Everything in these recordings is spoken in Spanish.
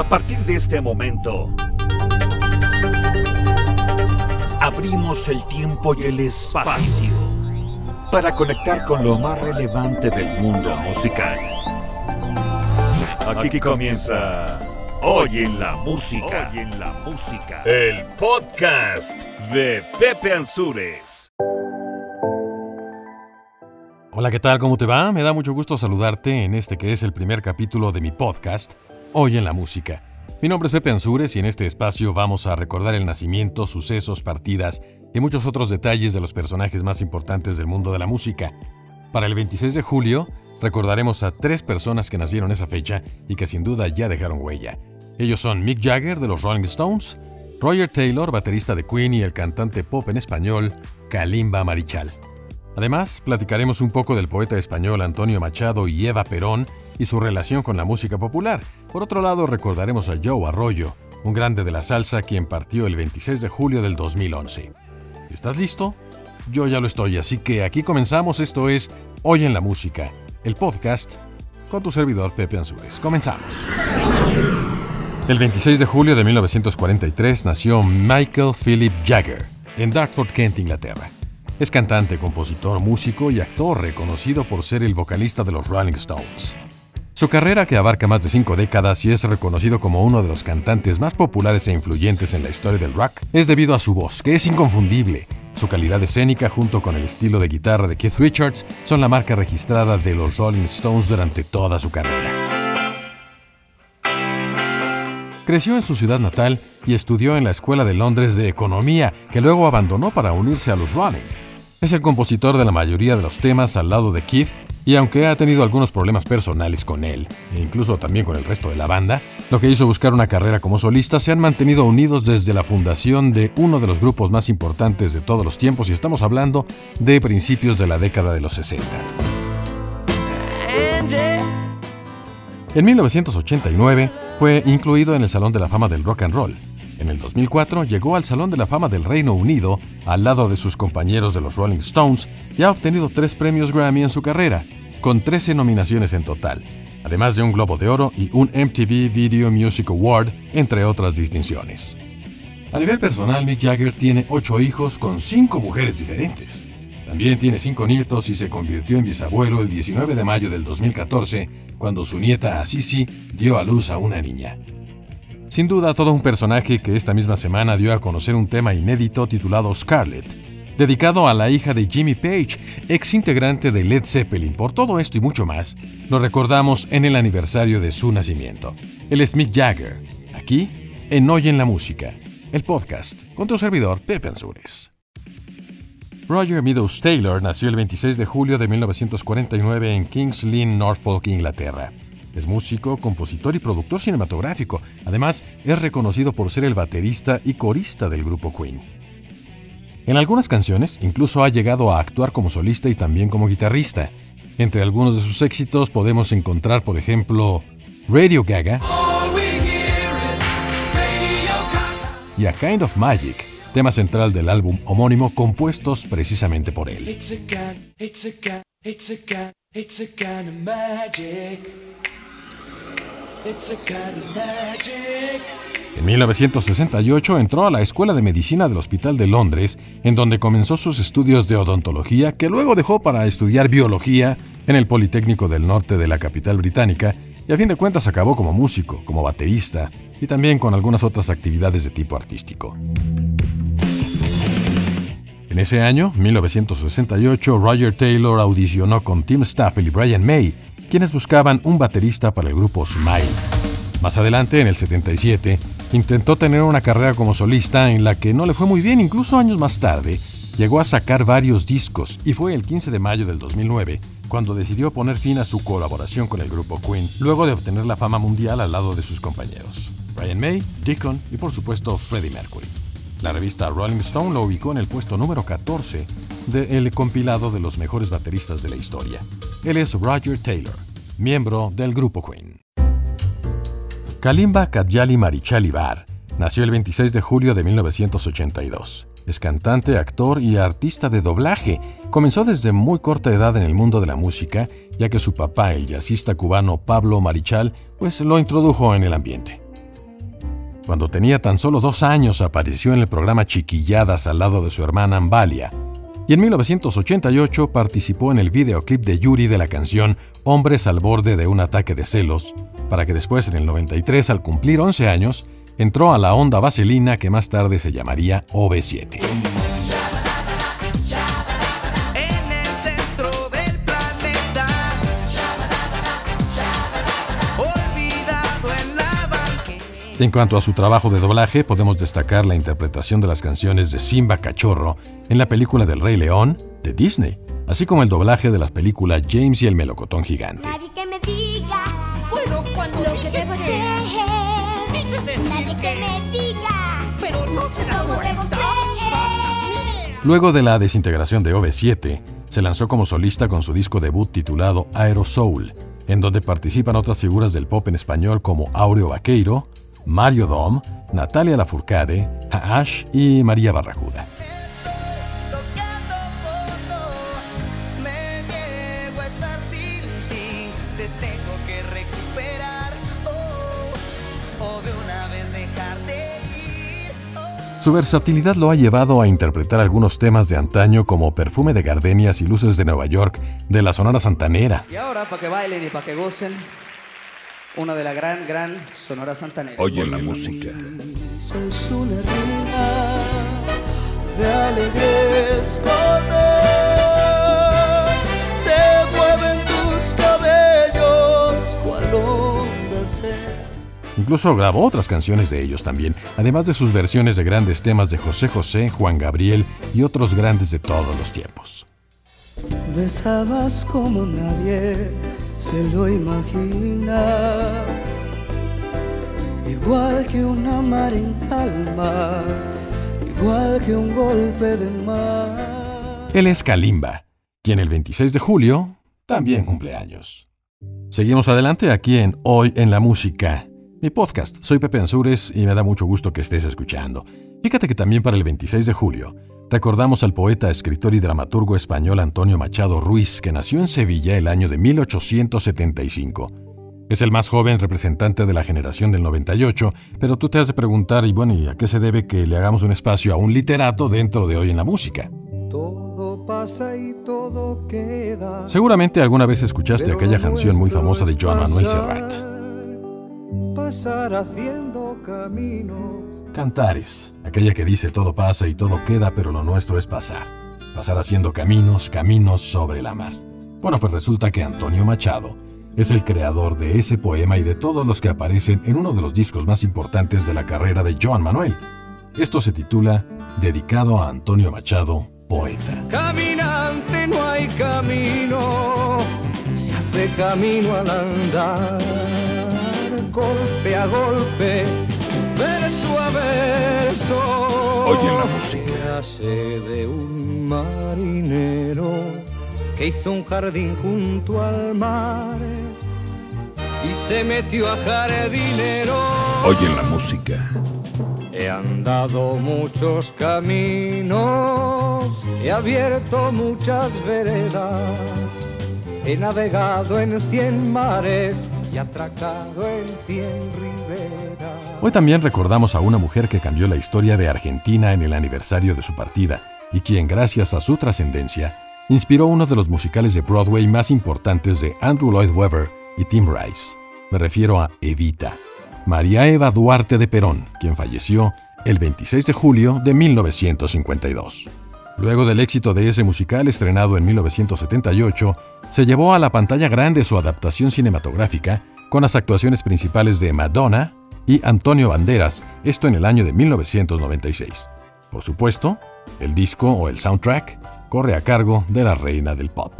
A partir de este momento, abrimos el tiempo y el espacio para conectar con lo más relevante del mundo musical. Aquí comienza Hoy en la música. Hoy en la música. El podcast de Pepe Ansures. Hola, ¿qué tal? ¿Cómo te va? Me da mucho gusto saludarte en este que es el primer capítulo de mi podcast, Hoy en la música. Mi nombre es Pepe Ansures y en este espacio vamos a recordar el nacimiento, sucesos, partidas y muchos otros detalles de los personajes más importantes del mundo de la música. Para el 26 de julio recordaremos a tres personas que nacieron esa fecha y que sin duda ya dejaron huella. Ellos son Mick Jagger de los Rolling Stones, Roger Taylor, baterista de Queen y el cantante pop en español, Kalimba Marichal. Además, platicaremos un poco del poeta español Antonio Machado y Eva Perón y su relación con la música popular. Por otro lado, recordaremos a Joe Arroyo, un grande de la salsa quien partió el 26 de julio del 2011. ¿Estás listo? Yo ya lo estoy, así que aquí comenzamos. Esto es Hoy en la Música, el podcast con tu servidor Pepe Ansures. Comenzamos. El 26 de julio de 1943 nació Michael Philip Jagger en Dartford, Kent, Inglaterra. Es cantante, compositor, músico y actor reconocido por ser el vocalista de los Rolling Stones. Su carrera, que abarca más de cinco décadas y es reconocido como uno de los cantantes más populares e influyentes en la historia del rock, es debido a su voz, que es inconfundible. Su calidad escénica, junto con el estilo de guitarra de Keith Richards, son la marca registrada de los Rolling Stones durante toda su carrera. Creció en su ciudad natal y estudió en la Escuela de Londres de Economía, que luego abandonó para unirse a los Rolling. Es el compositor de la mayoría de los temas al lado de Keith y aunque ha tenido algunos problemas personales con él, e incluso también con el resto de la banda, lo que hizo buscar una carrera como solista, se han mantenido unidos desde la fundación de uno de los grupos más importantes de todos los tiempos y estamos hablando de principios de la década de los 60. En 1989 fue incluido en el Salón de la Fama del Rock and Roll. En el 2004 llegó al Salón de la Fama del Reino Unido al lado de sus compañeros de los Rolling Stones y ha obtenido tres premios Grammy en su carrera, con 13 nominaciones en total, además de un Globo de Oro y un MTV Video Music Award, entre otras distinciones. A nivel personal, Mick Jagger tiene ocho hijos con cinco mujeres diferentes. También tiene cinco nietos y se convirtió en bisabuelo el 19 de mayo del 2014, cuando su nieta Assisi dio a luz a una niña. Sin duda, todo un personaje que esta misma semana dio a conocer un tema inédito titulado Scarlet, dedicado a la hija de Jimmy Page, ex integrante de Led Zeppelin. Por todo esto y mucho más, lo recordamos en el aniversario de su nacimiento. El Smith Jagger, aquí en Hoy en la Música, el podcast con tu servidor Pepe Ansures. Roger Meadows Taylor nació el 26 de julio de 1949 en Kings Lynn, Norfolk, Inglaterra. Es músico, compositor y productor cinematográfico. Además, es reconocido por ser el baterista y corista del grupo Queen. En algunas canciones incluso ha llegado a actuar como solista y también como guitarrista. Entre algunos de sus éxitos podemos encontrar, por ejemplo, Radio Gaga y A Kind of Magic, tema central del álbum homónimo compuestos precisamente por él. En 1968 entró a la Escuela de Medicina del Hospital de Londres, en donde comenzó sus estudios de odontología, que luego dejó para estudiar biología en el Politécnico del Norte de la capital británica, y a fin de cuentas acabó como músico, como baterista y también con algunas otras actividades de tipo artístico. En ese año, 1968, Roger Taylor audicionó con Tim Staffel y Brian May quienes buscaban un baterista para el grupo Smile. Más adelante, en el 77, intentó tener una carrera como solista en la que no le fue muy bien, incluso años más tarde, llegó a sacar varios discos y fue el 15 de mayo del 2009 cuando decidió poner fin a su colaboración con el grupo Queen, luego de obtener la fama mundial al lado de sus compañeros, Brian May, Deacon y por supuesto Freddie Mercury. La revista Rolling Stone lo ubicó en el puesto número 14 del compilado de los mejores bateristas de la historia. Él es Roger Taylor, miembro del grupo Queen. Kalimba Kadjali Marichal Bar nació el 26 de julio de 1982. Es cantante, actor y artista de doblaje. Comenzó desde muy corta edad en el mundo de la música, ya que su papá, el jazzista cubano Pablo Marichal, pues lo introdujo en el ambiente. Cuando tenía tan solo dos años apareció en el programa Chiquilladas al lado de su hermana Ambalia, y en 1988 participó en el videoclip de Yuri de la canción Hombres al borde de un ataque de celos, para que después en el 93, al cumplir 11 años, entró a la onda vaselina que más tarde se llamaría OV7. En cuanto a su trabajo de doblaje, podemos destacar la interpretación de las canciones de Simba Cachorro en la película del Rey León de Disney, así como el doblaje de las películas James y el Melocotón Gigante. Nadie que me diga, bueno, cuando lo que debo ser. Nadie que me diga, pero no se cómo debo ser. Luego de la desintegración de OV7, se lanzó como solista con su disco debut titulado Aerosoul, en donde participan otras figuras del pop en español como Aureo Vaqueiro, Mario Dom, Natalia Lafourcade, Haash y María Barracuda. Su versatilidad lo ha llevado a interpretar algunos temas de antaño como Perfume de Gardenias y Luces de Nueva York de la Sonora Santanera. Y ahora, para que bailen y para que gocen, una de la gran, gran Sonora Santanera. Oye la música. Es una reina de alegres Se mueven tus cabellos cual ondas Incluso grabó otras canciones de ellos también, además de sus versiones de grandes temas de José José, Juan Gabriel y otros grandes de todos los tiempos. Besabas como nadie se lo imagina, igual que una mar en calma, igual que un golpe de mar. Él es Kalimba, quien el 26 de julio también cumple años. Seguimos adelante aquí en Hoy en la Música, mi podcast. Soy Pepe Ansures y me da mucho gusto que estés escuchando. Fíjate que también para el 26 de julio recordamos al poeta, escritor y dramaturgo español Antonio Machado Ruiz, que nació en Sevilla el año de 1875. Es el más joven representante de la generación del 98, pero tú te has de preguntar, y bueno, ¿y a qué se debe que le hagamos un espacio a un literato dentro de hoy en la música? Todo pasa y todo queda. Seguramente alguna vez escuchaste aquella canción muy famosa de Joan Manuel Serrat pasar haciendo caminos. Cantares, aquella que dice todo pasa y todo queda, pero lo nuestro es pasar. Pasar haciendo caminos, caminos sobre la mar. Bueno, pues resulta que Antonio Machado es el creador de ese poema y de todos los que aparecen en uno de los discos más importantes de la carrera de Joan Manuel. Esto se titula Dedicado a Antonio Machado, poeta. Caminante no hay camino, se hace camino al andar golpe a golpe, verso a verso. Oye la música. De un marinero que hizo un jardín junto al mar y se metió a jardinero. Oye la música. He andado muchos caminos, he abierto muchas veredas, he navegado en cien mares y atracado en cien riberas. Hoy también recordamos a una mujer que cambió la historia de Argentina en el aniversario de su partida y quien, gracias a su trascendencia, inspiró uno de los musicales de Broadway más importantes de Andrew Lloyd Webber y Tim Rice. Me refiero a Evita, María Eva Duarte de Perón, quien falleció el 26 de julio de 1952. Luego del éxito de ese musical estrenado en 1978, se llevó a la pantalla grande su adaptación cinematográfica con las actuaciones principales de Madonna y Antonio Banderas, esto en el año de 1996. Por supuesto, el disco o el soundtrack corre a cargo de la reina del pop.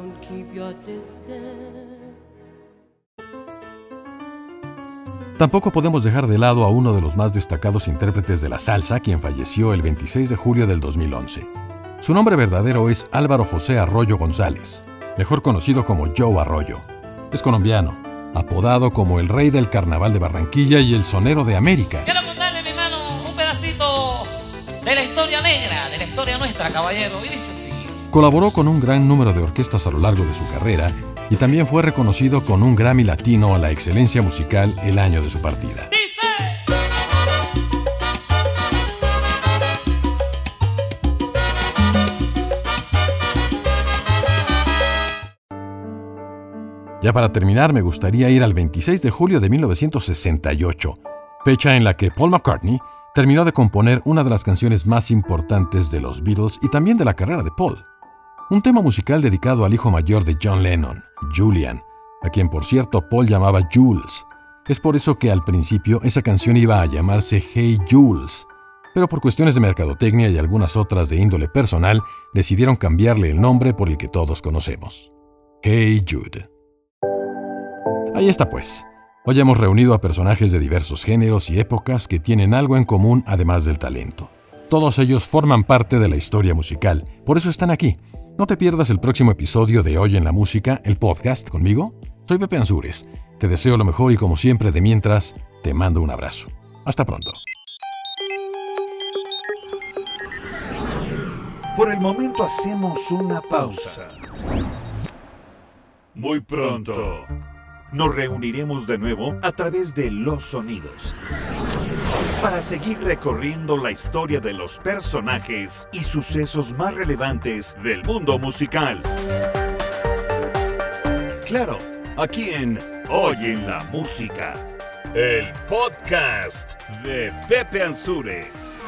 Don't keep your distance. Tampoco podemos dejar de lado a uno de los más destacados intérpretes de la salsa, quien falleció el 26 de julio del 2011. Su nombre verdadero es Álvaro José Arroyo González, mejor conocido como Joe Arroyo. Es colombiano, apodado como el rey del carnaval de Barranquilla y el sonero de América. Quiero contarle, mi hermano, un pedacito de la historia negra, de la historia nuestra, caballero. Y dice así. Colaboró con un gran número de orquestas a lo largo de su carrera y también fue reconocido con un Grammy Latino a la excelencia musical el año de su partida. Ya para terminar, me gustaría ir al 26 de julio de 1968, fecha en la que Paul McCartney terminó de componer una de las canciones más importantes de los Beatles y también de la carrera de Paul. Un tema musical dedicado al hijo mayor de John Lennon, Julian, a quien por cierto Paul llamaba Jules. Es por eso que al principio esa canción iba a llamarse Hey Jules, pero por cuestiones de mercadotecnia y algunas otras de índole personal decidieron cambiarle el nombre por el que todos conocemos. Hey Jude. Ahí está pues. Hoy hemos reunido a personajes de diversos géneros y épocas que tienen algo en común además del talento. Todos ellos forman parte de la historia musical, por eso están aquí. No te pierdas el próximo episodio de Hoy en la Música, el podcast conmigo. Soy Pepe Ansures. Te deseo lo mejor y como siempre de mientras, te mando un abrazo. Hasta pronto. Por el momento hacemos una pausa. Muy pronto nos reuniremos de nuevo a través de los sonidos para seguir recorriendo la historia de los personajes y sucesos más relevantes del mundo musical. Claro, aquí en Hoy en la Música, el podcast de Pepe Ansures.